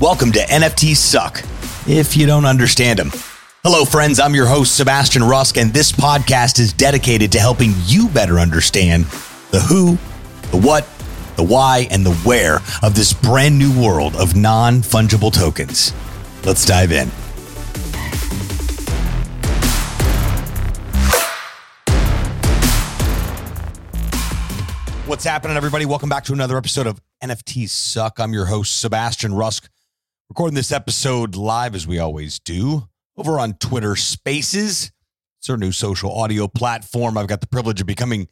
Welcome to NFTs Suck, if you don't understand them. Hello, friends. I'm your host, Sebastian Rusk, and this podcast is dedicated to helping you better understand the who, the what, the why, and the where of this brand new world of non fungible tokens. Let's dive in. What's happening, everybody? Welcome back to another episode of NFTs Suck. I'm your host, Sebastian Rusk, recording this episode live as we always do over on Twitter Spaces. It's our new social audio platform. I've got the privilege of becoming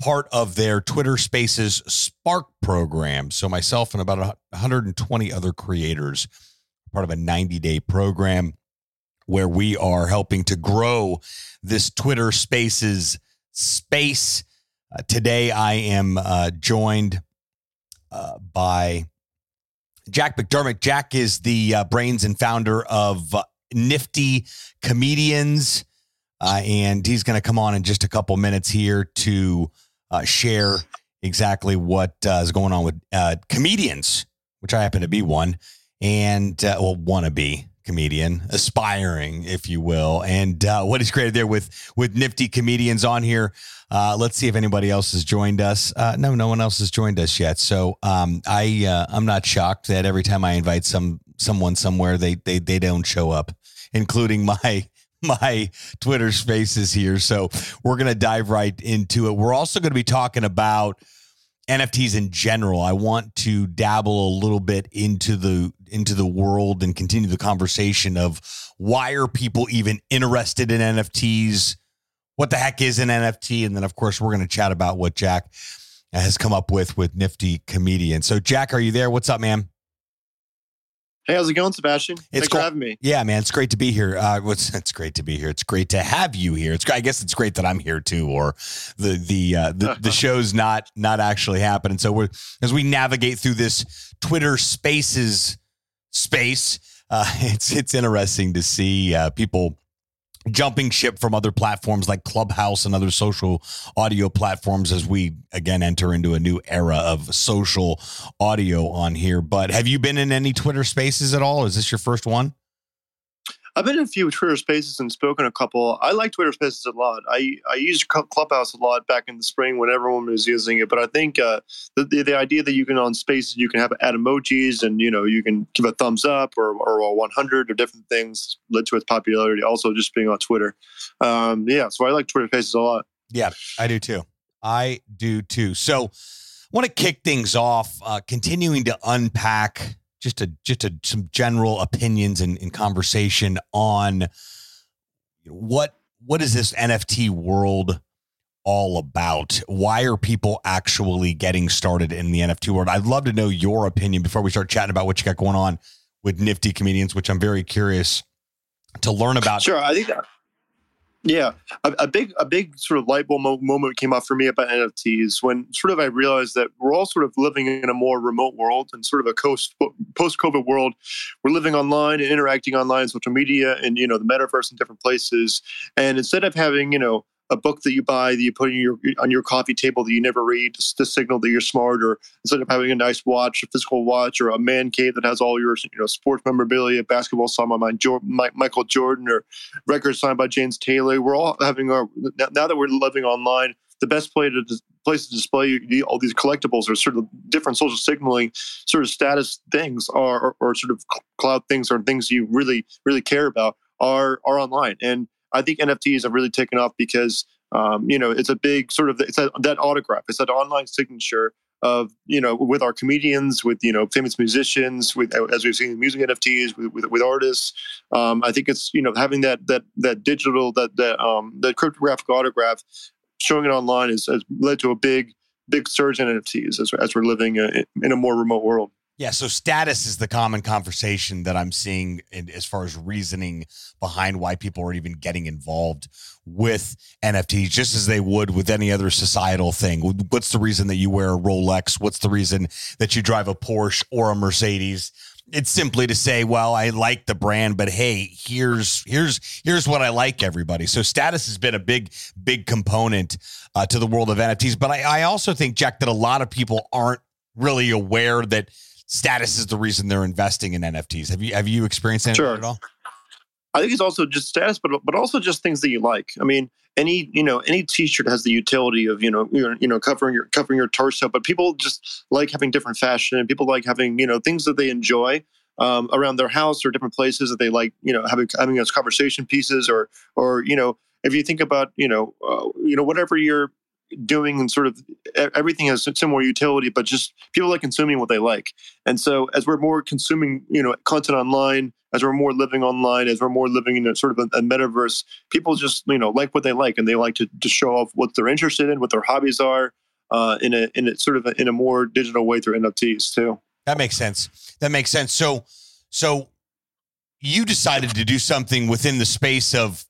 part of their Twitter Spaces Spark program. So, myself and about 120 other creators, part of a 90 day program where we are helping to grow this Twitter Spaces space uh, today, I am uh, joined uh, by Jack McDermott. Jack is the uh, brains and founder of uh, Nifty Comedians, uh, and he's going to come on in just a couple minutes here to share exactly what is going on with comedians, which I happen to be one, and well, wanna be comedian, aspiring, if you will, and uh, what he's created there with with nifty comedians on here. Uh, let's see if anybody else has joined us. Uh, no, no one else has joined us yet. So um, I uh, I'm not shocked that every time I invite some someone somewhere, they they they don't show up, including my my Twitter spaces here. So we're gonna dive right into it. We're also to be talking about NFTs in general. I want to dabble a little bit into the into the world and continue the conversation of why are people even interested in NFTs? What the heck is an NFT? And then of course we're going to chat about what Jack has come up with with Nifty Comedian. So Jack, are you there? What's up, man? Hey, how's it going, Sebastian? It's Thanks cool. for having me. Yeah, man, it's great to be here. Uh, it's, it's great to be here. It's great to have you here. It's I guess it's great that I'm here too, or the the uh, the, the show's not not actually happening. So we're as we navigate through this Twitter Spaces space, uh, it's it's interesting to see uh, people jumping ship from other platforms like Clubhouse and other social audio platforms as we again enter into a new era of social audio on here. But have you been in any Twitter spaces at all? Is this your first one? I've been in a few Twitter Spaces and spoken a couple. I like Twitter Spaces a lot. I I used Clubhouse a lot back in the spring when everyone was using it. But I think uh, the, the, the idea that you can on Spaces you can have add emojis and you know you can give a thumbs up or or a 100 or different things led to its popularity. Also, just being on Twitter. Um, yeah, so I like Twitter Spaces a lot. Yeah, I do too. I do too. So, want to kick things off, uh, continuing to unpack just a just a, some general opinions and, and conversation on what what is this NFT world all about? Why are people actually getting started in the NFT world? I'd love to know your opinion before we start chatting about what you got going on with Nifty Comedians, which I'm very curious to learn about. Sure, I think that yeah, a, a, big a big sort of light bulb moment came up for me about NFTs when sort of I realized that we're all sort of living in a more remote world and sort of a post post COVID world. We're living online and interacting online, social media, and you know the metaverse in different places. And instead of having you know a book that you buy that you put your on your coffee table that you never read to, signal that you're smart, or instead of having a nice watch, a physical watch, or a man cave that has all your you know sports memorabilia, basketball signed by Jordan, Michael Jordan, or records signed by James Taylor. We're all having our now that we're living online. The best place to place to display all these collectibles or sort of different social signaling sort of status things are or, or sort of cloud things or things you really really care about are are online and I think NFTs have really taken off because um, you know it's a big sort of it's that, that autograph, it's that online signature of you know with our comedians, with you know famous musicians, with as we've seen music NFTs, with with, with artists. Um, I think it's you know having that that that digital that that um, that cryptographic autograph, showing it online has, has led to a big big surge in NFTs as, as we're living a, in a more remote world. Yeah, so status is the common conversation that I'm seeing in, as far as reasoning behind why people are even getting involved with NFTs, just as they would with any other societal thing. What's the reason that you wear a Rolex? What's the reason that you drive a Porsche or a Mercedes? It's simply to say, well, I like the brand, but hey, here's here's here's what I like, everybody. So status has been a big big component uh, to the world of NFTs, but I, I also think Jack that a lot of people aren't really aware that status is the reason they're investing in NFTs. Have you have you experienced that sure. at all? I think it's also just status, but but also just things that you like. I mean, any you know any T-shirt has the utility of you know you know covering your covering your torso, but people just like having different fashion, and people like having you know things that they enjoy um, around their house or different places that they like you know having having as conversation pieces or or you know if you think about you know uh, you know whatever you're doing and sort of everything has similar utility, but just people like consuming what they like. And so as we're more consuming, you know, content online, as we're more living online, as we're more living in a sort of a, a metaverse, people just, you know, like what they like and they like to, to show off what they're interested in, what their hobbies are, uh, in a in a sort of a, in a more digital way through NFTs too. That makes sense. That makes sense. So so you decided to do something within the space of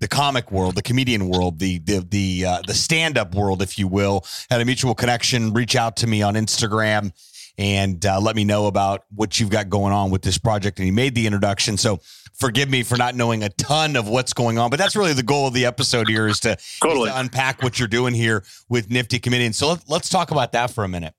the comic world, the comedian world, the the the uh, the stand up world, if you will, had a mutual connection. Reach out to me on Instagram and uh, let me know about what you've got going on with this project. And he made the introduction, so forgive me for not knowing a ton of what's going on, but that's really the goal of the episode here is to, totally. is to unpack what you're doing here with Nifty Comedians. So let, let's talk about that for a minute.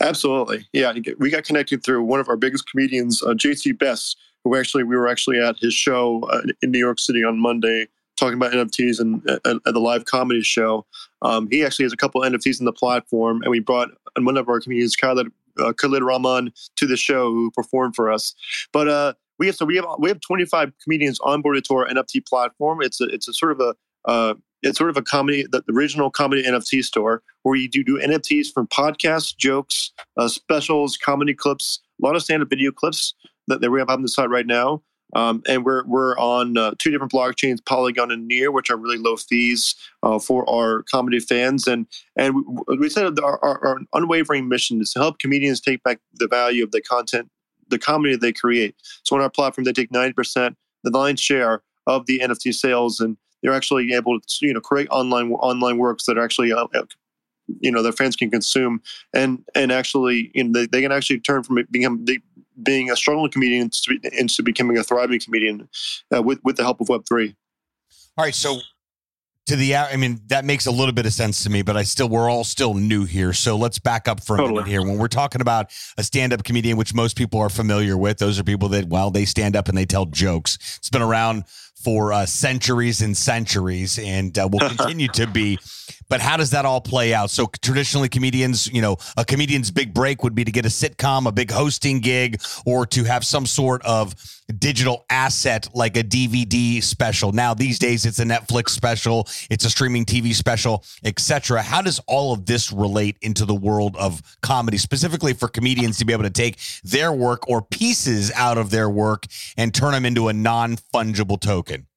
Absolutely, yeah. We got connected through one of our biggest comedians, uh, JT Best who actually we were actually at his show uh, in New York City on Monday talking about NFTs and uh, at the live comedy show. Um, he actually has a couple of NFTs in the platform, and we brought one of our comedians, Khalid, uh, Khalid Rahman, to the show who performed for us. But uh, we have so we have we have 25 comedians onboarded to our NFT platform. It's a it's a sort of a uh, it's sort of a comedy, the, the, original comedy NFT store where you do, do NFTs from podcasts, jokes, uh, specials, comedy clips, a lot of stand-up video clips that, that we have on the site right now. Um, and we're we're on uh, two different blockchains, Polygon and Near, which are really low fees uh, for our comedy fans. And and we, we said our, our, our, unwavering mission is to help comedians take back the value of the content, the comedy they create. So on our platform, they take ninety percent, the lion's share of the NFT sales, and they're actually able to you know create online online works that are actually uh, you know their fans can consume and and actually you know they, they can actually turn from being being a struggling comedian into becoming a thriving comedian uh, with with the help of web 3 all right so to the i mean that makes a little bit of sense to me but i still we're all still new here so let's back up for a totally. minute here. When we're talking about a stand-up comedian which most people are familiar with those are people that well they stand up and they tell jokes. It's been around for uh, centuries and centuries and uh, will continue to be but how does that all play out? So traditionally, comedians, you know, a comedian's big break would be to get a sitcom, a big hosting gig, or to have some sort of digital asset like a DVD special. Now these days, it's a Netflix special, it's a streaming TV special, etc. How does all of this relate into the world of comedy, specifically for comedians to be able to take their work or pieces out of their work and turn them into a non fungible token?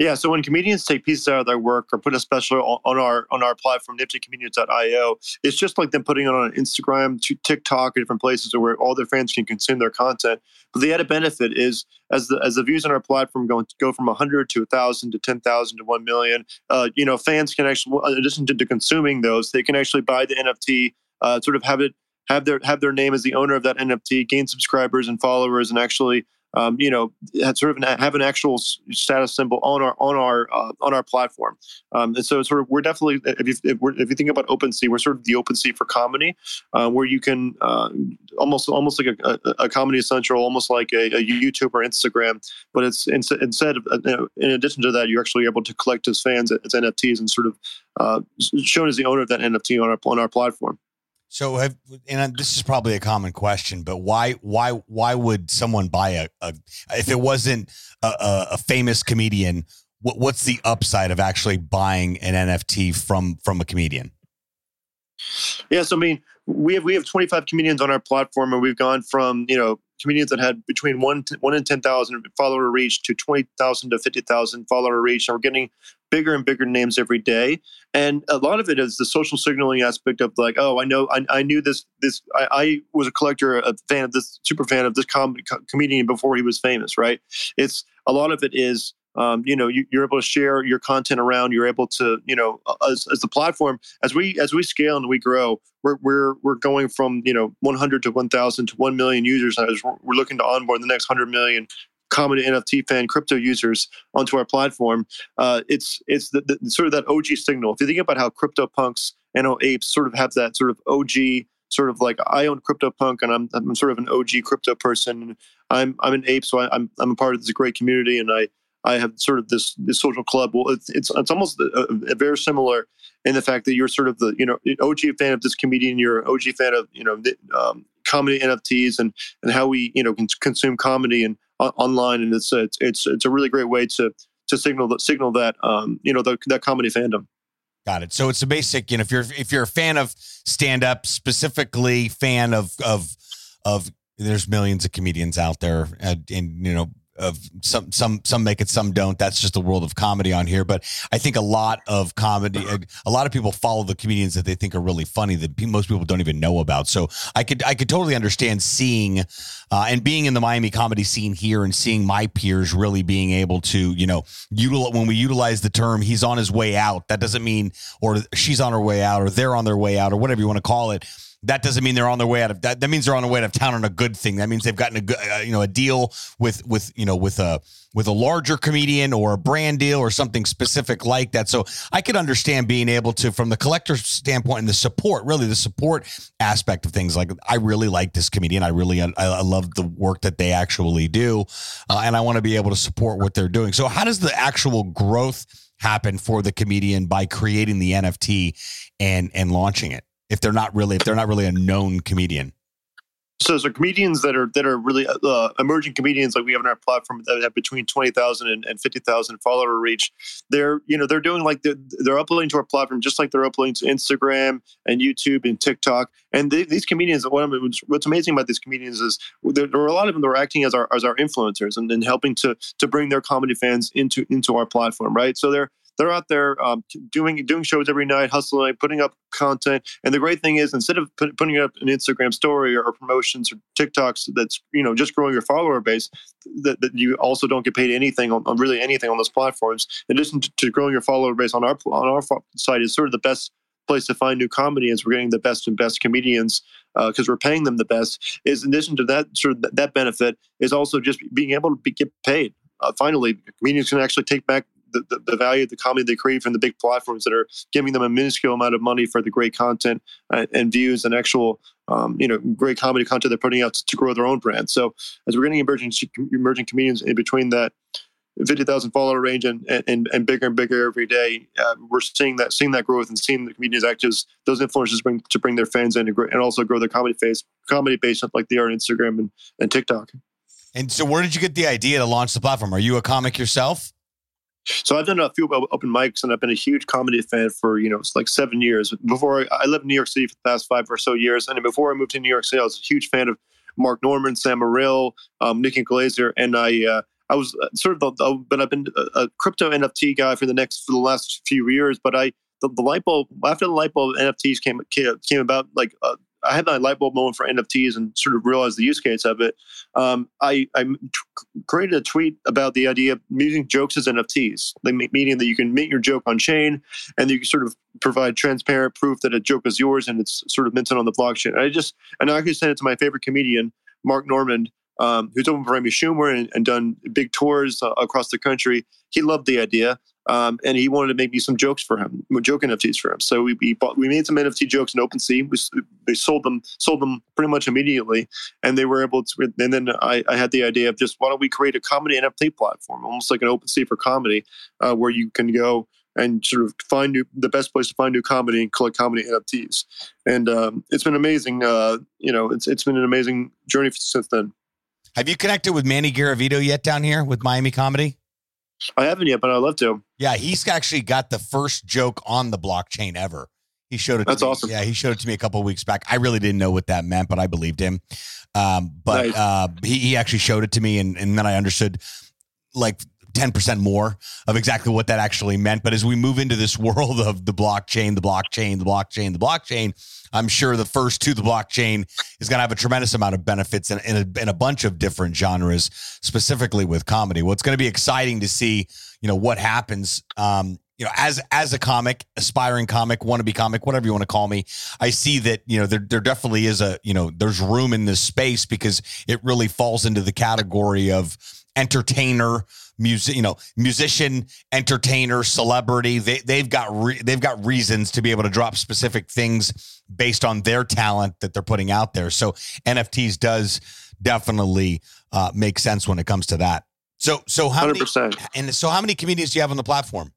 Yeah, so when comedians take pieces out of their work or put a special on our on our platform, niftycomedians.io, it's just like them putting it on Instagram, to TikTok, or different places where all their fans can consume their content. But the added benefit is as the as the views on our platform go go from 100 to 1,000 to 10,000 to 1 million, uh, you know, fans can actually, in addition to consuming those, they can actually buy the NFT, uh, sort of have it have their have their name as the owner of that NFT, gain subscribers and followers, and actually um, you know, sort of have an actual status symbol on our on our uh, on our platform. Um, and so, sort of, we're definitely if you if, if, you think about OpenSea, we're sort of the OpenSea for comedy, uh, where you can uh, almost almost like a, a, a, Comedy Central, almost like a, a, YouTube or Instagram, but it's instead of uh, in addition to that, you're actually able to collect as fans as NFTs and sort of uh, shown as the owner of that NFT on our on our platform. So have and this is probably a common question, but why why why would someone buy a, a if it wasn't a, a famous comedian? What, what's the upside of actually buying an NFT from from a comedian? Yeah, so I mean, we have we have 25 comedians on our platform, and we've gone from you know comedians that had between one one and 10,000 follower reach to 20,000 to 50,000 follower reach, and we're getting bigger and bigger names every day. And a lot of it is the social signaling aspect of like, oh, I know, I, I knew this, this, I, I, was a collector, a fan of this, super fan of this com- comedian before he was famous, right? It's a lot of it is um, you know you, are able to share your content around you're able to you know as, as the platform as we as we scale and we grow we're we're, we're going from you know 100 to 1000 to 1 million users as we're looking to onboard the next 100 million common nft fan crypto users onto our platform uh, it's it's the, the, sort of that og signal if you think about how crypto punks and apes sort of have that sort of og sort of like I own CryptoPunk and I'm I'm sort of an OG crypto person. I'm I'm an ape, so I, I'm, I'm a part of this great community, and I I have sort of this this social club. Well, it's it's, it's almost a, a very similar in the fact that you're sort of the you know OG fan of this comedian, you're OG fan of you know um, comedy NFTs and and how we you know consume comedy and uh, online, and it's it's it's it's a really great way to to signal that signal that um, you know the, that comedy fandom. Got it. So it's a basic, you know, if you're if you're a fan of stand up, specifically fan of of of there's millions of comedians out there and, and you know of some some some make it some don't. That's just the world of comedy on here. But i think a lot of comedy a lot of people follow the comedians that they think are really funny that most people don't even know about. So i could i could totally understand seeing uh, and being in the miami comedy scene here and seeing my peers really being able to you know utilize when we utilize the term he's on his way out. That doesn't mean or she's on her way out or they're on their way out or whatever you want to call it that doesn't mean they're on their way out of that. That means they're on their way out of town on a good thing. That means they've gotten a good, uh, you know, a deal with with you know with a with a larger comedian or a brand deal or something specific like that. So I could understand being able to, from the collector standpoint and the support, really the support aspect of things. Like I really like this comedian. I really I, I love the work that they actually do, uh, and I want to be able to support what they're doing. So how does the actual growth happen for the comedian by creating the NFT and and launching it? If they're not really if they're not really a known comedian? So, so comedians that are that are really uh, emerging comedians like we have on our platform that have between 20,000 and, and 50,000 follower reach. They're you know they're doing like they're, they're uploading to our platform just like they're uploading to Instagram and YouTube and TikTok. And these comedians, what what's amazing about these comedians is there, there, are a lot of them that are acting as our as our influencers and, and helping to to bring their comedy fans into into our platform, right? So they're they're out there um, doing doing shows every night, hustling, putting up content. And the great thing is, instead of put, putting up an Instagram story or, or, promotions or TikToks that's you know just growing your follower base, that, that you also don't get paid anything on, on, really anything on those platforms. In addition to, to growing your follower base on our on our site is sort of the best place to find new comedy comedians. We're getting the best and best comedians because uh, we're paying them the best. Is in addition to that sort of that benefit is also just being able to be, get paid. Uh, finally, comedians can actually take back the, the, value of the comedy they create from the big platforms that are giving them a minuscule amount of money for the great content and, and views and actual um, you know great comedy content they're putting out to, to, grow their own brand. So as we're getting emerging emerging comedians in between that. 50,000 follower range and, and, and bigger and bigger every day. Uh, we're seeing that seeing that growth and seeing the comedians act as those influencers bring to bring their fans in and, grow, and also grow their comedy face comedy base like they are on Instagram and, and TikTok. And so, where did you get the idea to launch the platform? Are you a comic yourself? So I've done a few open mics, and I've been a huge comedy fan for you know it's like seven years. Before I, lived in New York City for the past five or so years, and before I moved to New York City, I was a huge fan of Mark Normand, Sam Morril, um, Nikki Glazer, and I. Uh, I was uh, sort of, but I've been a, a crypto NFT guy for the next for the last few years. But I the, the light bulb after the light bulb NFTs came came about like uh, I had that light bulb moment for NFTs and sort of realized the use case of it. Um, I, I t- created a tweet about the idea of using jokes as NFTs, meaning that you can mint your joke on chain and you can sort of provide transparent proof that a joke is yours and it's sort of minted on the blockchain. I just and I actually sent it to my favorite comedian, Mark Normand, um, who's opened for Amy Schumer and, and done big tours uh, across the country. He loved the idea. Um, and he wanted to make me some jokes for him, joke NFTs for him. So we we, bought, we made some NFT jokes in OpenSea. We, we sold them sold them pretty much immediately, and they were able to. And then I, I had the idea of just why don't we create a comedy NFT platform, almost like an OpenSea for comedy, uh, where you can go and sort of find new, the best place to find new comedy and collect comedy NFTs. And um, it's been amazing. Uh, you know, it's it's been an amazing journey since then. Have you connected with Manny Garavito yet down here with Miami Comedy? I haven't yet, but I'd love to. Yeah, he's actually got the first joke on the blockchain ever. He showed it. That's me. awesome. Yeah, he showed it to me a couple weeks back. I really didn't know what that meant, but I believed him. Um, but nice. uh, he, he actually showed it to me, and, and then I understood like 10% more of exactly what that actually meant. But as we move into this world of the blockchain, the blockchain, the blockchain, the blockchain, I'm sure the first to the blockchain is going to have a tremendous amount of benefits in, in, a, in a bunch of different genres, specifically with comedy. Well, it's going to be exciting to see, you know, what happens. Um, you know, as as a comic, aspiring comic, wannabe comic, whatever you want to call me, I see that you know there there definitely is a you know there's room in this space because it really falls into the category of entertainer music, you know, musician, entertainer, celebrity. They they've got re- they've got reasons to be able to drop specific things based on their talent that they're putting out there. So NFTs does definitely uh, make sense when it comes to that. So so how 100%. many and so how many comedians do you have on the platform?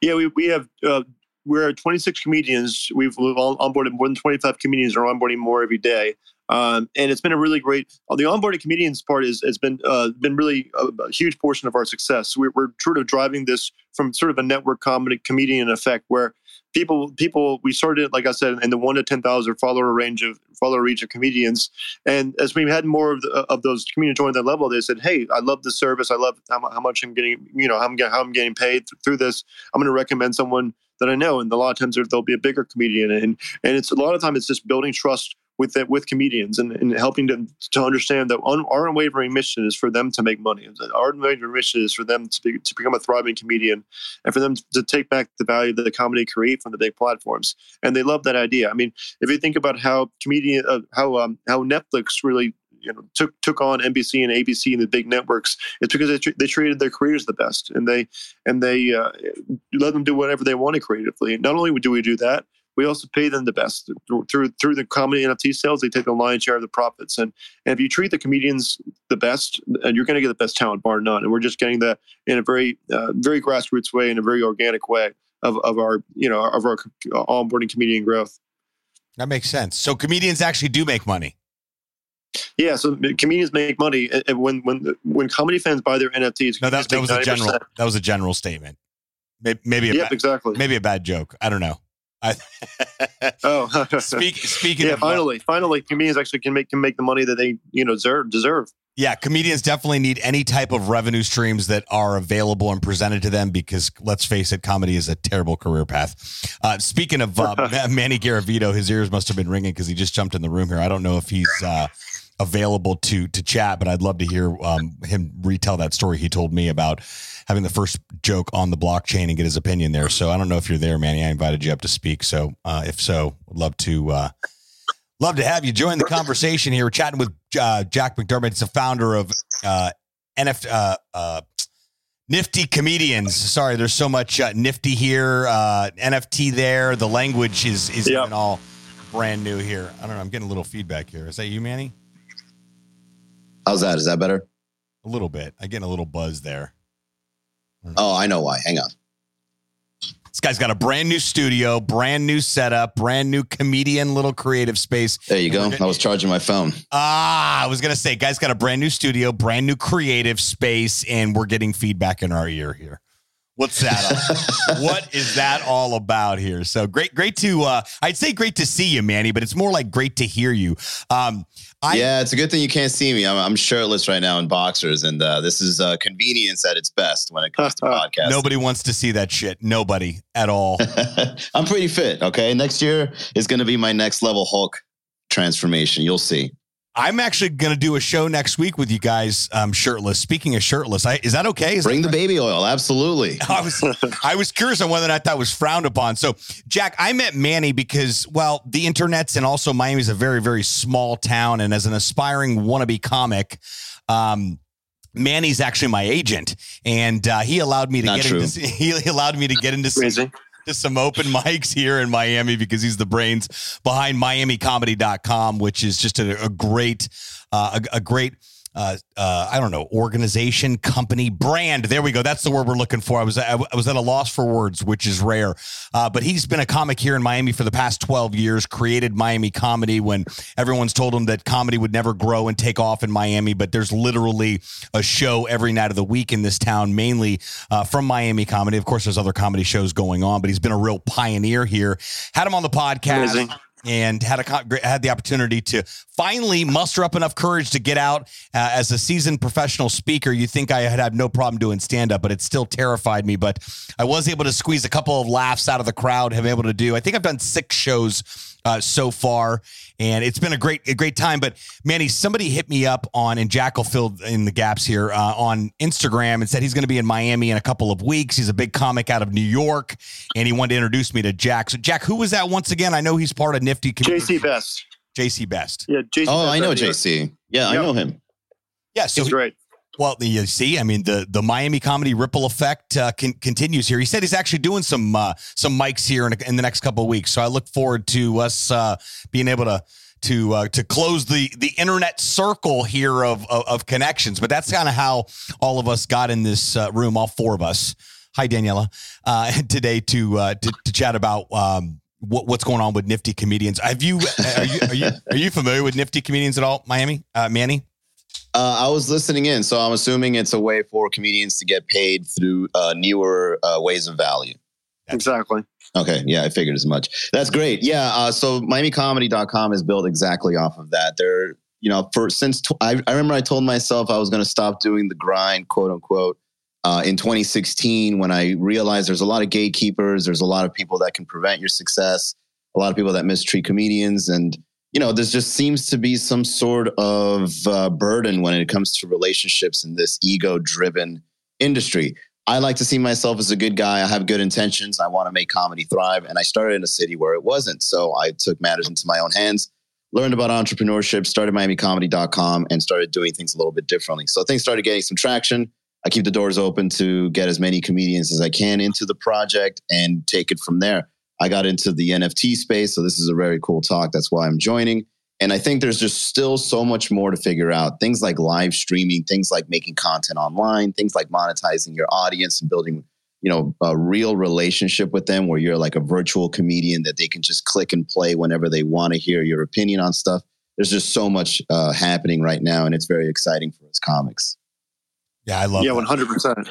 Yeah, we we have uh, we're 26 comedians. We've, we've onboarded more than 25 comedians. Are onboarding more every day. Um, and it's been a really great. Uh, the onboarding comedians part is has been uh, been really a, a, huge portion of our success. We're, we're sort of driving this from sort of a network comedy comedian effect, where people people we started like I said in the one to ten thousand follower range of follower reach of comedians, and as we had more of, the, of those comedians join that level, they said, "Hey, I love the service. I love how, how much I'm getting. You know, how I'm, how I'm getting paid through this. I'm going to recommend someone." That I know, and a lot of times there'll be a bigger comedian, and and it's a lot of time it's just building trust with the, with comedians and, and helping them to understand that our unwavering mission is for them to make money. Our unwavering mission is for them to, be, to become a thriving comedian and for them to take back the value that the comedy create from the big platforms. And they love that idea. I mean, if you think about how comedian, uh, how um, how Netflix really you know took took on NBC and ABC and the big networks, it's because they, they treated their creators the best and they and they uh, let them do whatever they wanted creatively. Not only do we do that, we also pay them the best through through the comedy NFT sales. They take the lion's share of the profits, and, and if you treat the comedians the best, and you're going to get the best talent, bar none. And we're just getting that in a very uh, very grassroots way, in a very organic way of, of our you know of our onboarding comedian growth. That makes sense. So comedians actually do make money. Yeah, so comedians make money when when when comedy fans buy their NFTs. No, that, that was 90%. a general. That was a general statement. Maybe, maybe a yep, exactly. Maybe a bad joke. I don't know. I, oh, speak, speaking. Yeah, of, finally, uh, finally, comedians actually can make can make the money that they you know deserve. deserve. Yeah, comedians definitely need any type of revenue streams that are available and presented to them because let's face it, comedy is a terrible career path. Uh, speaking of uh, Manny Garavito, his ears must have been ringing because he just jumped in the room here. I don't know if he's uh, available to to chat, but I'd love to hear um, him retell that story he told me about having the first joke on the blockchain and get his opinion there. So I don't know if you're there, Manny. I invited you up to speak. So uh, if so, would love to uh, love to have you join the conversation here. We're chatting with uh, Jack McDermott. It's a founder of uh, NFT. Uh, uh, nifty comedians. Sorry, there's so much uh, nifty here, uh, NFT there. The language is is yep. all brand new here. I don't know. I'm getting a little feedback here. Is that you, Manny? How's that? Is that better? A little bit. I get a little buzz there. Oh, I know why. Hang on. This guy's got a brand new studio, brand new setup, brand new comedian little creative space. There you go. Gonna, I was charging my phone. Ah, I was gonna say, guy's got a brand new studio, brand new creative space, and we're getting feedback in our ear here. What's that? what is that all about here? So great, great to uh, I'd say great to see you, Manny, but it's more like great to hear you. Um, I, yeah, it's a good thing you can't see me. I'm, I'm shirtless right now in boxers, and uh, this is uh, convenience at its best when it comes to podcasts. Nobody wants to see that shit. Nobody at all. I'm pretty fit. Okay, next year is going to be my next level Hulk transformation. You'll see. I'm actually going to do a show next week with you guys, um, shirtless. Speaking of shirtless, I, is that okay? Is Bring that the baby oil, absolutely. I was I was curious on whether or not that was frowned upon. So, Jack, I met Manny because, well, the internet's and also Miami is a very very small town, and as an aspiring wannabe comic, um, Manny's actually my agent, and uh, he allowed me to Not get true. into he allowed me to get into some, to some open mics here in Miami because he's the brains behind MiamiComedy.com, which is just a, a great, uh, a, a great uh, uh, I don't know, organization, company, brand. There we go. That's the word we're looking for. I was I was at a loss for words, which is rare. Uh, but he's been a comic here in Miami for the past 12 years. Created Miami comedy when everyone's told him that comedy would never grow and take off in Miami. But there's literally a show every night of the week in this town, mainly uh, from Miami comedy. Of course, there's other comedy shows going on, but he's been a real pioneer here. Had him on the podcast. Amazing and had a had the opportunity to finally muster up enough courage to get out uh, as a seasoned professional speaker. You think I had had no problem doing stand up, but it still terrified me. But I was able to squeeze a couple of laughs out of the crowd. Have been able to do. I think I've done six shows uh, so far, and it's been a great a great time. But Manny, somebody hit me up on and Jack will fill in the gaps here uh, on Instagram and said he's going to be in Miami in a couple of weeks. He's a big comic out of New York, and he wanted to introduce me to Jack. So Jack, who was that once again? I know he's part of Nifty. JC Best. JC Best. Yeah, JC. Oh, Best I know JC. Yeah, yep. I know him. Yeah, so he's great. Well, you see, I mean, the the Miami comedy ripple effect uh, con- continues here. He said he's actually doing some uh, some mics here in, in the next couple of weeks. So I look forward to us uh, being able to to uh, to close the the internet circle here of of, of connections. But that's kind of how all of us got in this uh, room, all four of us. Hi, Daniela, uh, today to, uh, to to chat about. Um, what, what's going on with nifty comedians? Have you are you are you are you familiar with nifty comedians at all, Miami, uh, Manny? Uh, I was listening in, so I'm assuming it's a way for comedians to get paid through uh, newer uh, ways of value. Exactly. Okay, yeah, I figured as much. That's great. Yeah, uh, so MiamiComedy.com is built exactly off of that. They're, you know, for since tw- I, I remember I told myself I was going to stop doing the grind, quote unquote, uh, in 2016 when I realized there's a lot of gatekeepers, there's a lot of people that can prevent your success, a lot of people that mistreat comedians, and you know, there just seems to be some sort of uh, burden when it comes to relationships in this ego driven industry. I like to see myself as a good guy. I have good intentions. I want to make comedy thrive. And I started in a city where it wasn't. So I took matters into my own hands, learned about entrepreneurship, started MiamiComedy.com, and started doing things a little bit differently. So things started getting some traction. I keep the doors open to get as many comedians as I can into the project and take it from there. I got into the NFT space. So this is a very cool talk. That's why I'm joining. And I think there's just still so much more to figure out. Things like live streaming, things like making content online, things like monetizing your audience and building, you know, a real relationship with them where you're like a virtual comedian that they can just click and play whenever they want to hear your opinion on stuff. There's just so much uh, happening right now, and it's very exciting for us comics. Yeah, I love. It. Yeah, one hundred percent.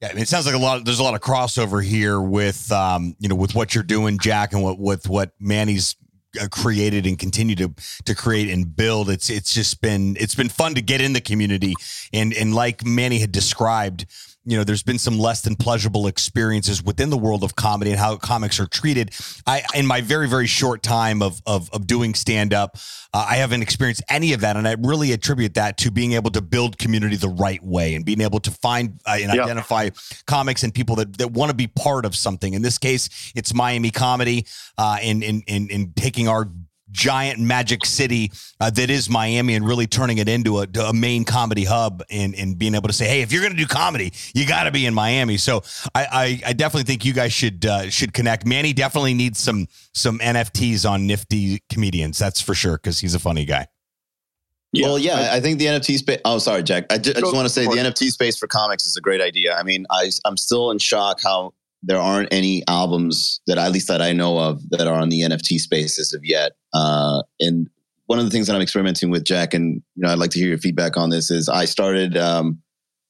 Yeah, I mean, it sounds like a lot. There's a lot of crossover here with, um, you know, with what you're doing, Jack, and what with what Manny's uh, created and continue to to create and build. It's it's just been it's been fun to get in the community and and like Manny had described, you know, there's been some less than pleasurable experiences within the world of comedy and how comics are treated. I, in my very, very short time of, of, of doing stand up, uh, I haven't experienced any of that. And I really attribute that to being able to build community the right way and being able to find uh, and identify comics and people that, that want to be part of something. In this case, it's Miami comedy uh, and, and, and, and taking our giant magic city uh, that is Miami and really turning it into a, a, main comedy hub and, and being able to say, hey, if you're going to do comedy, you got to be in Miami. So I, I, I, definitely think you guys should uh, should connect. Manny definitely needs some some NFTs on nifty comedians. That's for sure because he's a funny guy. Yeah, well, yeah, I, I, think the NFT space. Oh, sorry, Jack. I, ju- I just want to say the NFT space for comics is a great idea. I mean, I, I'm still in shock how there aren't any albums that at least that I know of that are on the NFT space as of yet. Uh, and one of the things that I'm experimenting with, Jack, and you know, I'd like to hear your feedback on this. Is I started um,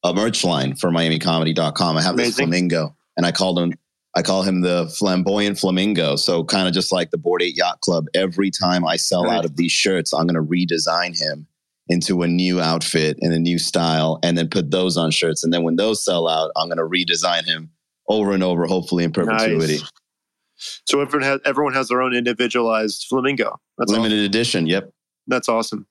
a merch line for MiamiComedy.com. I have Amazing. this flamingo, and I called him. I call him the flamboyant flamingo. So kind of just like the Bored Ape Yacht Club. Every time I sell right. out of these shirts, I'm going to redesign him into a new outfit and a new style, and then put those on shirts. And then when those sell out, I'm going to redesign him over and over, hopefully in perpetuity. Nice. So everyone has everyone has their own individualized flamingo. That's limited awesome. edition. Yep. That's awesome.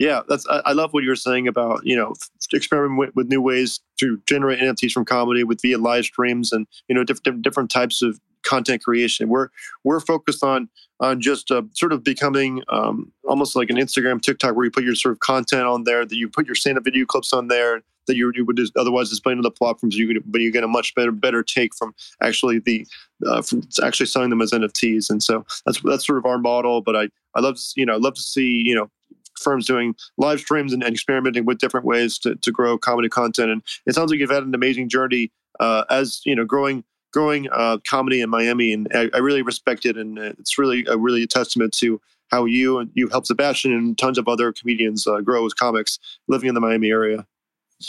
Yeah, that's I, I, love what you're saying about you know experimenting with, with, new ways to generate NFTs from comedy with via live streams and you know different different types of content creation. We're we're focused on on just uh, sort of becoming um, almost like an Instagram, TikTok, where you put your sort of content on there, that you put your stand-up video clips on there that you, you would otherwise display on the platforms. You could, but you get a much better better take from actually the uh, from actually selling them as NFTs. And so that's that's sort of our model. But I I love to, you know I love to see you know firms doing live streams and, and, experimenting with different ways to, to grow comedy content. And it sounds like you've had an amazing journey uh, as you know growing growing uh, comedy in Miami, and I, I, really respect it, and it's really a really a testament to how you and you've helped Sebastian and tons of other comedians uh, grow as comics living in the Miami area.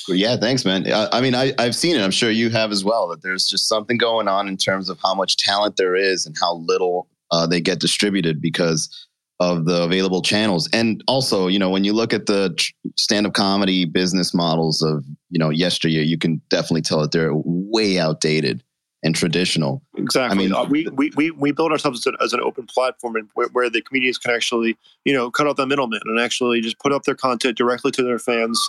Yeah, thanks, man. I, I mean, I, I've seen it. I'm sure you have as well. That there's just something going on in terms of how much talent there is and how little uh, they get distributed because of the available channels. And also, you know, when you look at the stand-up comedy business models of you know yesteryear, you can definitely tell that they're way outdated and traditional. Exactly. I mean, uh, we, we, we, we build ourselves as, as an open platform and where, where, the comedians can actually, you know, cut out the middleman and actually just put up their content directly to their fans,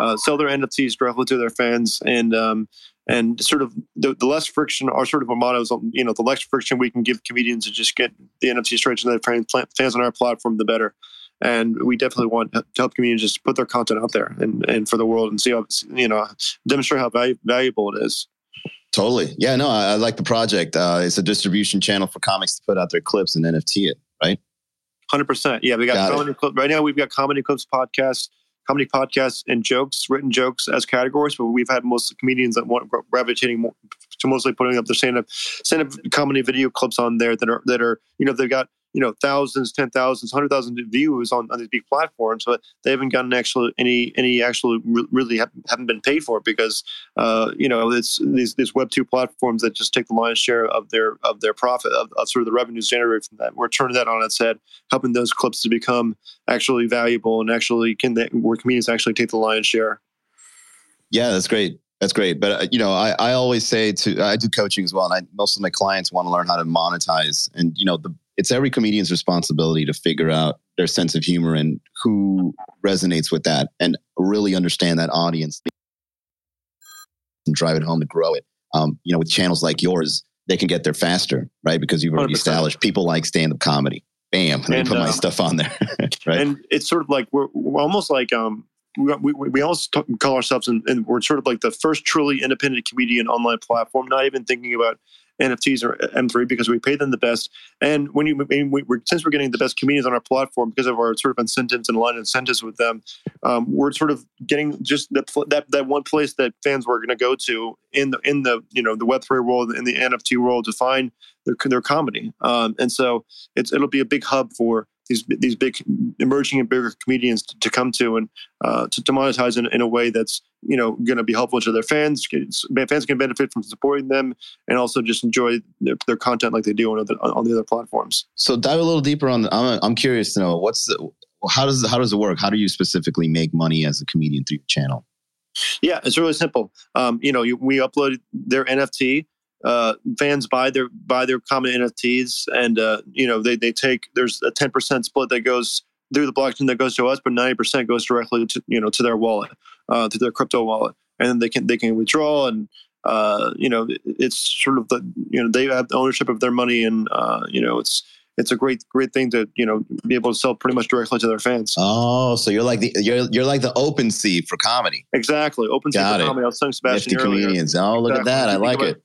uh, sell their NFTs directly to their fans, and um, and sort of the, the less friction, our sort of our motto is, you know, the less friction we can give comedians to just get the NFT straight to their fans on our platform, the better. and we definitely want to help communities just put their content out there and, and for the world and see how you know demonstrate how valu- valuable it is. Totally. Yeah, no, I, I like the project. Uh, it's a distribution channel for comics to put out their clips and NFT it, right? Hundred percent. Yeah, we got, got comedy clip right now. We've got comedy clips podcast, comedy podcasts, and jokes, written jokes as categories. But we've had most comedians that want gravitating more to mostly putting up their stand up stand up comedy video clips on there that are that are you know they've got you know thousands, ten thousands, hundred thousand views on, on these big platforms, but they haven't gotten actually any any actually really haven't been paid for because uh, you know it's these these Web two platforms that just take the lion's share of their of their profit of, of, sort of the revenues generated from that. We're turning that on its head, helping those clips to become actually valuable and actually can they, where comedians actually take the lion's share. Yeah, that's great. That's great. But uh, you know, I, I always say to I do coaching as well, and I, most of my clients want to learn how to monetize. And you know, the it's every comedian's responsibility to figure out their sense of humor and who resonates with that and really understand that audience and drive it home to grow it. Um, you know, with channels like yours, they can get there faster, right? Because you've already 100%. established people like stand up comedy. Bam, let me put uh, my stuff on there. right? And it's sort of like we're, we're almost like um, we, we, we also call ourselves and, and we're sort of like the first truly independent comedian online platform, not even thinking about NFTs or M3 because we pay them the best. And when you we, we, since we're getting the best comedians on our platform because of our sort of incentives and aligned incentives with them, um, we're sort of getting just that that that one place that fans were going to go to in the in the you know the Web three world in the NFT world to find their their comedy. Um, and so it's it'll be a big hub for these these big emerging and bigger comedians to, to come to and uh, to, to, monetize in, in, a way that's you know going to be helpful to their fans. Fans can benefit from supporting them and also just enjoy their, their content like they do on, other, on the other platforms. So dive a little deeper on. The, I'm I'm curious to know what's the how does how does it work? How do you specifically make money as a comedian through your channel? Yeah, it's really simple. Um, you know, you, we upload their NFT uh, fans buy their buy their common NFTs, and uh, you know they they take there's a ten percent split that goes through the blockchain that goes to us, but ninety percent goes directly to you know to their wallet, uh, to their crypto wallet, and then they can they can withdraw and. Uh, you know, it's sort of the you know they have ownership of their money, and uh, you know it's it's a great great thing to you know be able to sell pretty much directly to their fans. Oh, so you're like the you're you're like the OpenSea for comedy. Exactly, OpenSea for it. comedy. I was telling Sebastian comedians. Oh, look exactly. at that! I like it.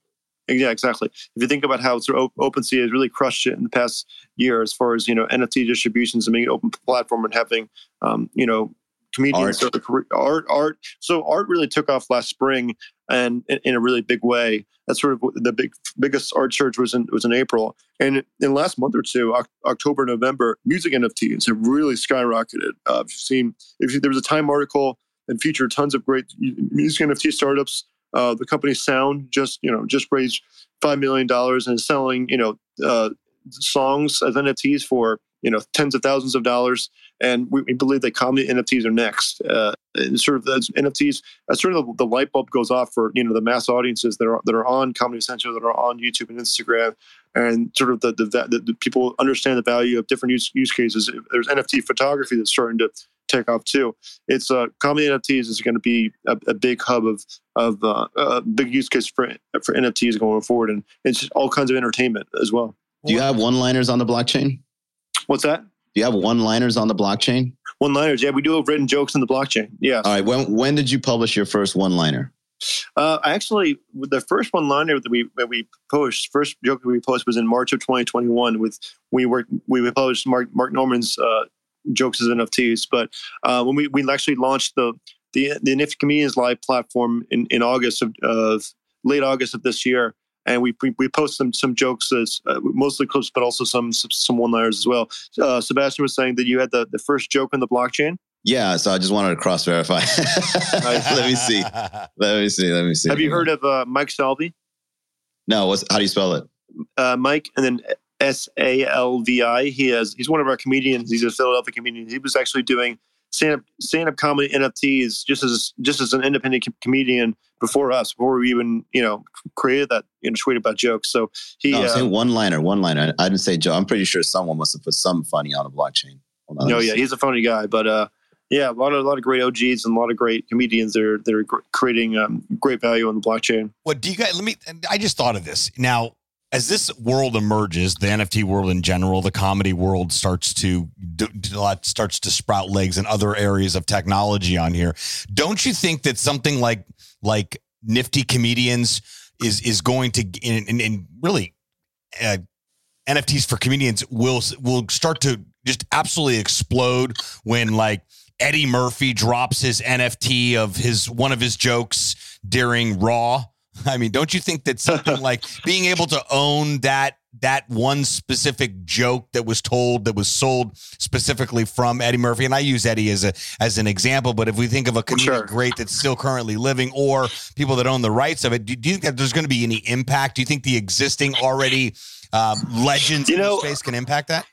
Yeah, exactly. If you think about how sort of OpenSea has really crushed it in the past year, as far as you know, NFT distributions and being an open platform and having, um, you know, comedians art. art, art. So art really took off last spring and in, in, a really big way. That's sort of the big biggest art surge was in was in April, and in the last month or two, October, November, music NFTs have really skyrocketed. Uh, if you've seen, if you, there was a Time article and featured tons of great music NFT startups uh, the company Sound just you know just raised five million dollars and is selling you know uh, songs as NFTs for you know tens of thousands of dollars. And we, we believe that comedy NFTs are next. Uh, and sort of as NFTs, as sort of the, the, light bulb goes off for you know the mass audiences that are that are on Comedy Central, that are on YouTube and Instagram, and sort of the the, the, the people understand the value of different use, use cases. There's NFT photography that's starting to take off too. It's uh, comedy NFTs is going to be a, a, big hub of of uh, a big use case for for NFTs going forward, and it's all kinds of entertainment as well. Do you have one liners on the blockchain? What's that? Do you have one liners on the blockchain? One liners, yeah, we do have written jokes in the blockchain. Yeah. All right. When when did you publish your first one liner? Uh, actually, the first one liner that we that we posted, first joke that we posted was in March of 2021. With we worked, we published Mark Mark Normand's uh, jokes as NFTs. But uh, when we, we actually launched the the the Nifty Comedians Live platform in, in August of, of late August of this year, and we we, we posted some some jokes as uh, mostly clips, but also some some one liners as well. Uh, Sebastian was saying that you had the the first joke on the blockchain. Yeah, so I just wanted to cross verify. let me see. Let me see. Let me see. Have you heard of uh, Mike Salvi? No. What's how do you spell it? Uh, Mike and then S A L V I. He has he's one of our comedians. He's a Philadelphia comedian. He was actually doing stand up stand up comedy NFTs just as just as an independent com- comedian before us, before we even you know created that you know tweet about jokes. So he no, uh, one liner, one liner. I didn't say Joe. I'm pretty sure someone must have put some funny on the blockchain. No, yeah, he's a funny guy, but uh, yeah, a lot of a lot of great OGs and a lot of great comedians that are that are creating um, great value on the blockchain. What do you guys? Let me. I just thought of this now as this world emerges, the NFT world in general, the comedy world starts to starts to sprout legs in other areas of technology on here. Don't you think that something like like nifty comedians is is going to and, and, really uh, NFTs for comedians will will start to just absolutely explode when like Eddie Murphy drops his NFT of his one of his jokes during Raw. I mean, don't you think that something like being able to own that that one specific joke that was told that was sold specifically from Eddie Murphy, and I use Eddie as a as an example. But if we think of a comedian sure. great that's still currently living, or people that own the rights of it, do, do you think that there's going to be any impact? Do you think the existing already um, legends you know, space can impact that?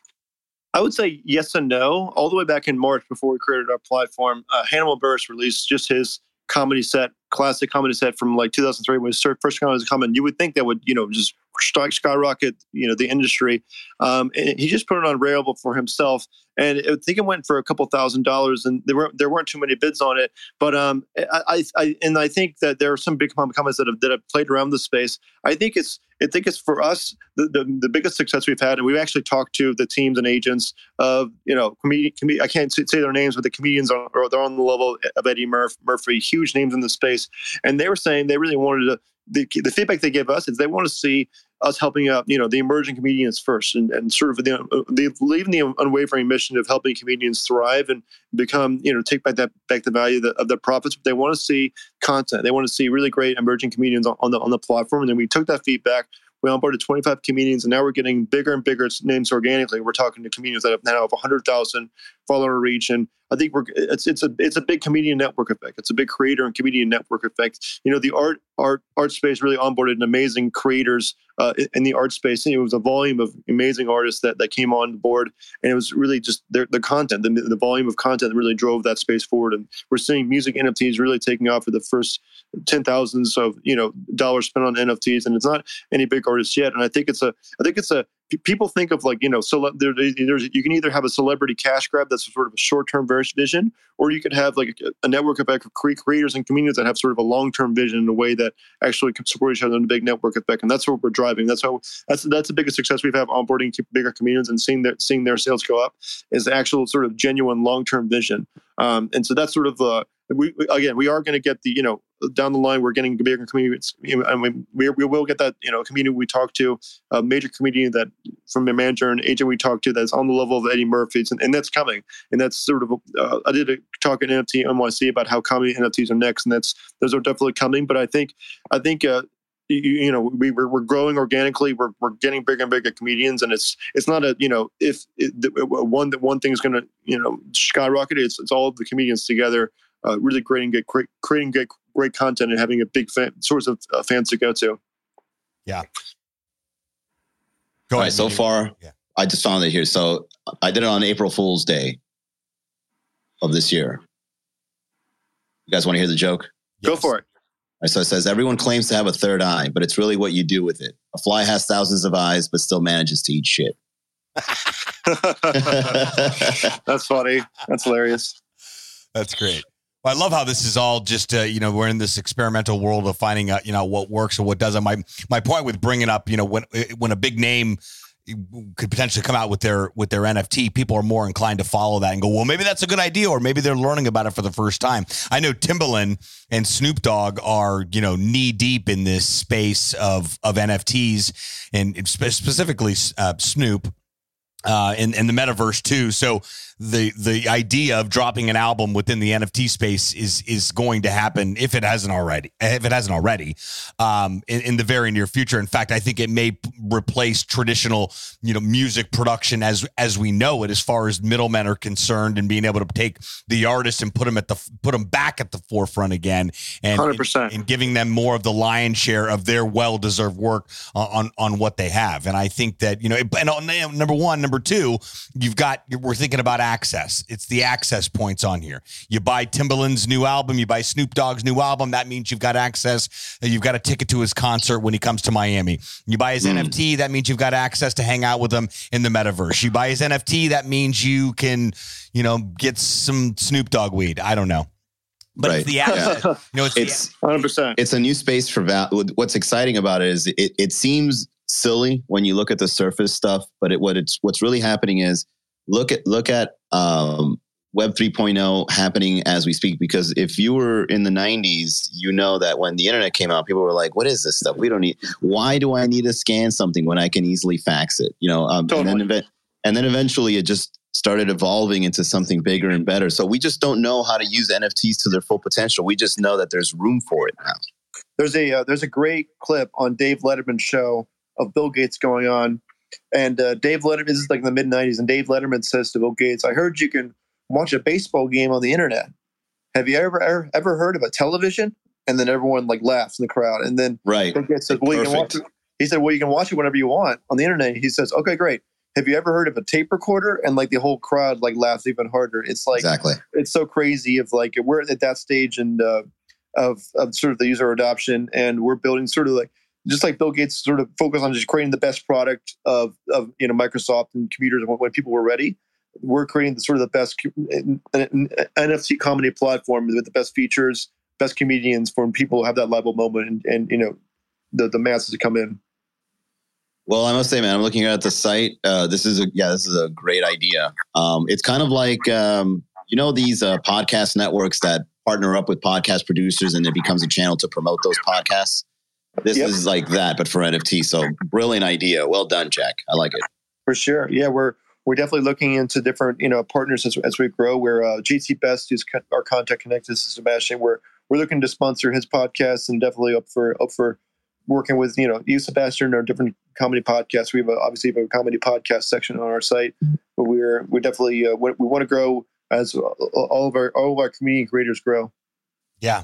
I would say yes and no. All the way back in March, before we created our platform, uh, Hannibal Buress released just his comedy set, classic comedy set from like 2003 when his first comedy was coming. You would think that would, you know, just skyrocket, you know, the industry. Um, and he just put it on Rarible for himself, and I think it went for a couple thousand dollars, and there weren't there weren't too many bids on it. But um, I, I and I think that there are some big companies that have that have played around the space. I think it's I think it's for us the, the, the, biggest success we've had, and we've actually talked to the teams and agents of you know comedian. Com- I can't say their names, but the comedians are, they're on the level of Eddie Murphy, Murphy, huge names in the space, and they were saying they really wanted to the, the feedback they give us is they want to see us helping out, you know, the emerging comedians first, and, and sort of the, the leaving the unwavering mission of helping comedians thrive and become, you know, take back that back the value of the, of the profits. But they want to see content. They want to see really great emerging comedians on, the on the platform. And then we took that feedback. We onboarded 25 comedians, and now we're getting bigger and bigger names organically. We're talking to comedians that have now have 100,000 follower reach, and I think we're it's it's a it's a big comedian network effect. It's a big creator and comedian network effect. You know, the art art art space really onboarded an amazing creators uh, in the art space. It was a volume of amazing artists that, that came on board, and it was really just the, the content, the, the volume of content that really drove that space forward. And we're seeing music NFTs really taking off for the first ten thousands of you know dollars spent on NFTs, and it's not any big artists yet. And I think it's a I think it's a people think of like you know so there, there's you can either have a celebrity cash grab that's sort of a short-term vision or you could have like a, a network effect of creators and communities that have sort of a long-term vision in a way that actually can support each other in a big network effect and that's what we're driving. That's how that's that's the biggest success we've had onboarding bigger communities and seeing their seeing their sales go up is the actual sort of genuine long-term vision. Um, and so that's sort of uh, we, again we are going to get the you know down the line we're getting bigger communities and we, we, we will get that you know community we talk to a major comedian that from a manager and agent we talk to that's on the level of Eddie Murphy's and, and that's coming. And that's sort of uh, I did a talk at NFT NYC about how comedy NFTs are next and that's those are definitely coming but I think I think uh, you, you, know we we're, we're, growing organically we're, we're getting bigger and bigger comedians and it's it's not a you know if it, one that one thing is going to you know skyrocket it's, it's all of the comedians together uh, really creating get great, creating great, great content and having a big fan, source of uh, fans to go to. Yeah. Go All right. So far, yeah. I just found it here. So I did it on April Fool's Day of this year. You guys want to hear the joke? Yes. Go for it. So it says everyone claims to have a third eye, but it's really what you do with it. A fly has thousands of eyes, but still manages to eat shit. That's funny. That's hilarious. That's great. Well, I love how this is all just uh, you know we're in this experimental world of finding out you know what works or what doesn't. My my point with bringing up you know when uh, when a big name could potentially come out with their with their NFT, people are more inclined to follow that and go, well, maybe that's a good idea, or maybe they're learning about it for the first time. I know Timbaland and Snoop Dogg are you know knee deep in this space of of NFTs and specifically uh, Snoop uh, in in the metaverse too. So the the idea of dropping an album within the NFT space is is going to happen if it hasn't already if it hasn't already um, in, in, the very near future. In fact, I think it may replace traditional you know music production as as we know it, as far as middlemen are concerned, and being able to take the artist and put them at the put them back at the forefront again, and 100%. And, and giving them more of the lion's share of their well deserved work on on what they have. And I think that you know, and number one, number two, you've got we're thinking about access. It's the access points on here. You buy Timbaland's new album, you buy Snoop Dogg's new album. That means you've got access. You've got a ticket to his concert when he comes to Miami. You buy his mm. NFT, that means you've got access to hang out with him in the metaverse. You buy his NFT, that means you can, you know, get some Snoop Dogg weed. I don't know. But right. it's the access. Yeah. You know, it's, it's 100%. It's a new space for val. What's exciting about it is it, it seems silly when you look at the surface stuff, but it, what it's what's really happening is look at look at um, Web 3.0 happening as we speak. Because if you were in the 90s, you know that when the internet came out, people were like, "What is this stuff? We don't need. Why do I need to scan something when I can easily fax it?" You know, um, Totally. and then and then eventually it just started evolving into something bigger and better. So we just don't know how to use NFTs to their full potential. We just know that there's room for it now. there's a uh, there's a great clip on Dave Letterman's show of Bill Gates going on, and uh, Dave Letterman this is like in the mid '90s, and Dave Letterman says to Bill Gates, "I heard you can watch a baseball game on the internet. Have you ever ever, ever heard of a television?" And then everyone like laughs in the crowd, and then Right. Bill Gates says, "Well, you can watch it." He said, "Well, you can watch it whenever you want on the internet." He says, "Okay, great." Have you ever heard of a tape recorder? And like the whole crowd like laughs even harder. It's like exactly. it's so crazy if like we're at that stage and uh, of of sort of the user adoption and we're building sort of like just like Bill Gates sort of focused on just creating the best product of of you know Microsoft and computers when, when people were ready. We're creating the sort of the best cu- n- n- NFT comedy platform with the best features, best comedians for when people have that level moment and, and you know the the masses to come in. Well, I must say, man, I'm looking at the site. Uh, this is a yeah, this is a great idea. Um, it's kind of like um, you know these uh, podcast networks that partner up with podcast producers, and it becomes a channel to promote those podcasts. This Yep. is like that, but for NFT. So brilliant idea. Well done, Jack. I like it. For sure. Yeah, we're we're definitely looking into different you know partners as, as we grow. We're uh, GT Best, who's co- our contact connected to Sebastian. We're we're looking to sponsor his podcast and definitely up for up for working with you know you Sebastian or different comedy podcasts. We have a, obviously have a comedy podcast section on our site, but we're we're definitely uh, we, we want to grow as all of our all of our comedian creators grow. Yeah.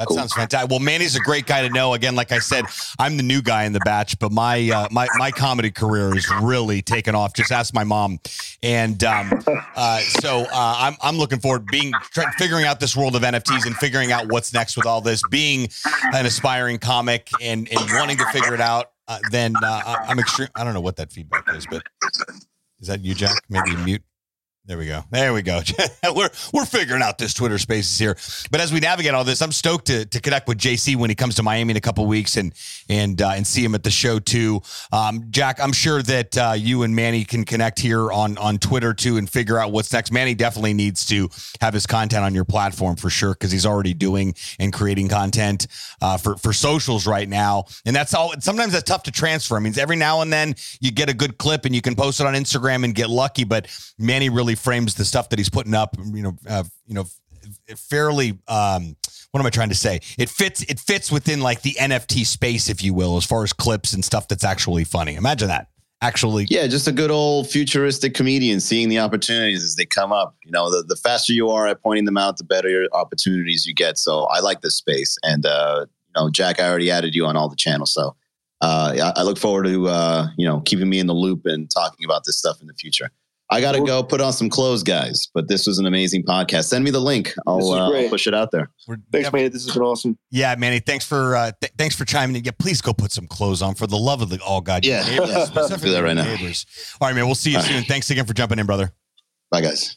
That Cool. sounds fantastic. Well, Manny's a great guy to know. Again, like I said, I'm the new guy in the batch, but my uh, my my comedy career is really taken off. Just ask my mom, and um, uh, so uh, I'm I'm looking forward being figuring out this world of NFTs and figuring out what's next with all this. Being an aspiring comic and and wanting to figure it out, uh, then uh, I'm extreme. I don't know what that feedback is, but is that you, Jack? Maybe mute. There we go. There we go. we're we're figuring out this Twitter Spaces here. But as we navigate all this, I'm stoked to, to connect with JC when he comes to Miami in a couple weeks and and uh, and see him at the show too. Um, Jack, I'm sure that uh, you and Manny can connect here on on Twitter too and figure out what's next. Manny definitely needs to have his content on your platform for sure because he's already doing and creating content uh, for for socials right now, and that's all. Sometimes that's tough to transfer. I mean, every now and then you get a good clip and you can post it on Instagram and get lucky, but Manny really frames the stuff that he's putting up. You know, uh, you know, fairly. Um, what am I trying to say? It fits. It fits within like the NFT space, if you will, as far as clips and stuff that's actually funny. Imagine that. Actually, Yeah, just a good old futuristic comedian seeing the opportunities as they come up. You know, the, the faster you are at pointing them out, the better opportunities you get. So I like this space. And, uh, you know, Jack, I already added you on all the channels. So uh, I, I look forward to, uh, you know, keeping me in the loop and talking about this stuff in the future. I got to go put on some clothes, guys. But this was an amazing podcast. Send me the link. I'll, uh, I'll push it out there. we're Thanks, yeah, man. This has been awesome. yeah, Manny. Thanks for uh, th- thanks for chiming in. Yeah, please go put some clothes on for the love of the all God. Yeah, neighbors, yeah. specifically Do that right now. Neighbors. All right, man. We'll see you All right. soon. Thanks again for jumping in, brother. Bye, guys.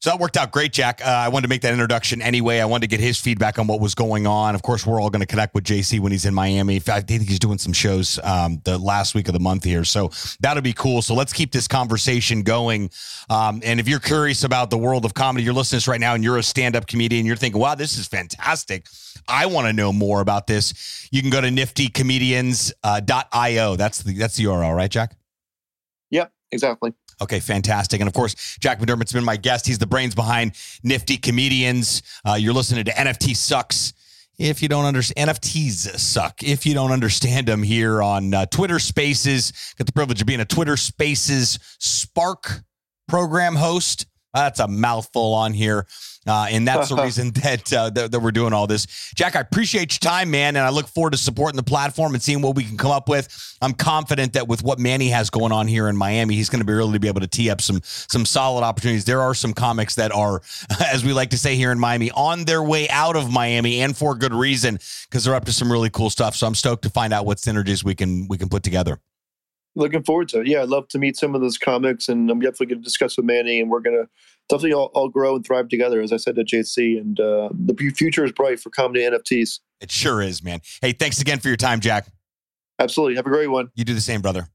So that worked out great, Jack. Uh, I wanted to make that introduction anyway. I wanted to get his feedback on what was going on. Of course, we're all going to connect with JC when he's in Miami. I think he's doing some shows um, the last week of the month here. So that'll be cool. So let's keep this conversation going. Um, and if you're curious about the world of comedy, you're listening to this right now and you're a stand up comedian, you're thinking, wow, this is fantastic. I want to know more about this. You can go to niftycomedians.io. That's the, that's the URL, right, Jack? Yep, exactly. Okay, fantastic. And of course, Jack McDermott's been my guest. He's the brains behind Nifty Comedians. Uh, you're listening to NFT Sucks. If you don't understand, NFTs suck. If you don't understand them here on uh, Twitter Spaces, got the privilege of being a Twitter Spaces Spark program host. That's a mouthful on here. Uh, and that's the reason that, uh, that that we're doing all this. Jack, I appreciate your time, man, and I look forward to supporting the platform and seeing what we can come up with. I'm confident that with what Manny has going on here in Miami, he's going to be really be able to tee up some some solid opportunities. There are some comics that are, as we like to say here in Miami, on their way out of Miami, and for good reason, because they're up to some really cool stuff. So I'm stoked to find out what synergies we can we can put together. Looking forward to it. Yeah, I'd love to meet some of those comics, and I'm definitely going to discuss with Manny, and we're going to definitely all, all grow and thrive together, as I said to JC. And uh, the future is bright for comedy NFTs. It sure is, man. Hey, thanks again for your time, Jack. Absolutely. Have a great one. You do the same, brother.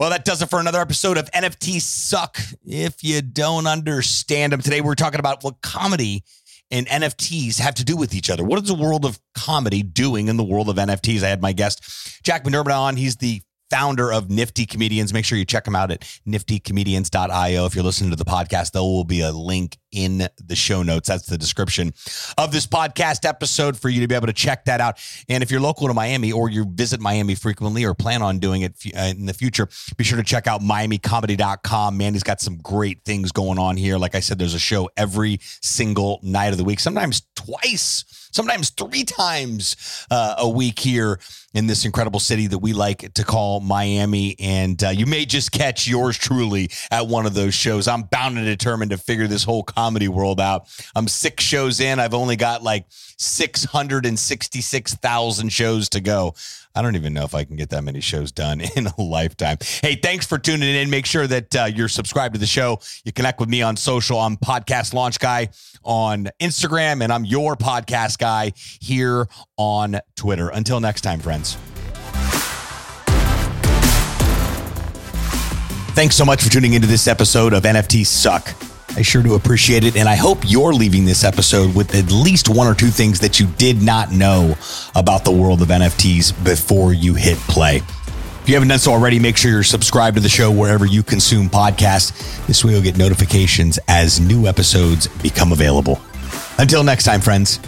Well, that does it for another episode of NFTs Suck if you don't understand them. Today, we're talking about what comedy and NFTs have to do with each other. What is the world of comedy doing in the world of NFTs? I had my guest, Jack McDermott, on. He's the founder of Nifty Comedians. Make sure you check him out at niftycomedians.io. If you're listening to the podcast, there will be a link in the show notes. That's the description of this podcast episode for you to be able to check that out. And if you're local to Miami or you visit Miami frequently or plan on doing it uh, in the future, be sure to check out miamicomedy.com. Mandy's got some great things going on here. Like I said, there's a show every single night of the week, sometimes twice sometimes three times uh, a week here in this incredible city that we like to call Miami. And uh, you may just catch yours truly at one of those shows. I'm bound and determined to figure this whole comedy world out. I'm six shows in. I've only got like 666,000 shows to go. I don't even know if I can get that many shows done in a lifetime. Hey, thanks for tuning in. Make sure that uh, you're subscribed to the show. You connect with me on social. I'm Podcast Launch Guy on Instagram, and I'm your podcast guy here on Twitter. Until next time, friends. Thanks so much for tuning into this episode of NFT Suck. I sure do appreciate it. And I hope you're leaving this episode with at least one or two things that you did not know about the world of NFTs before you hit play. If you haven't done so already, make sure you're subscribed to the show wherever you consume podcasts. This way you'll get notifications as new episodes become available. Until next time, friends.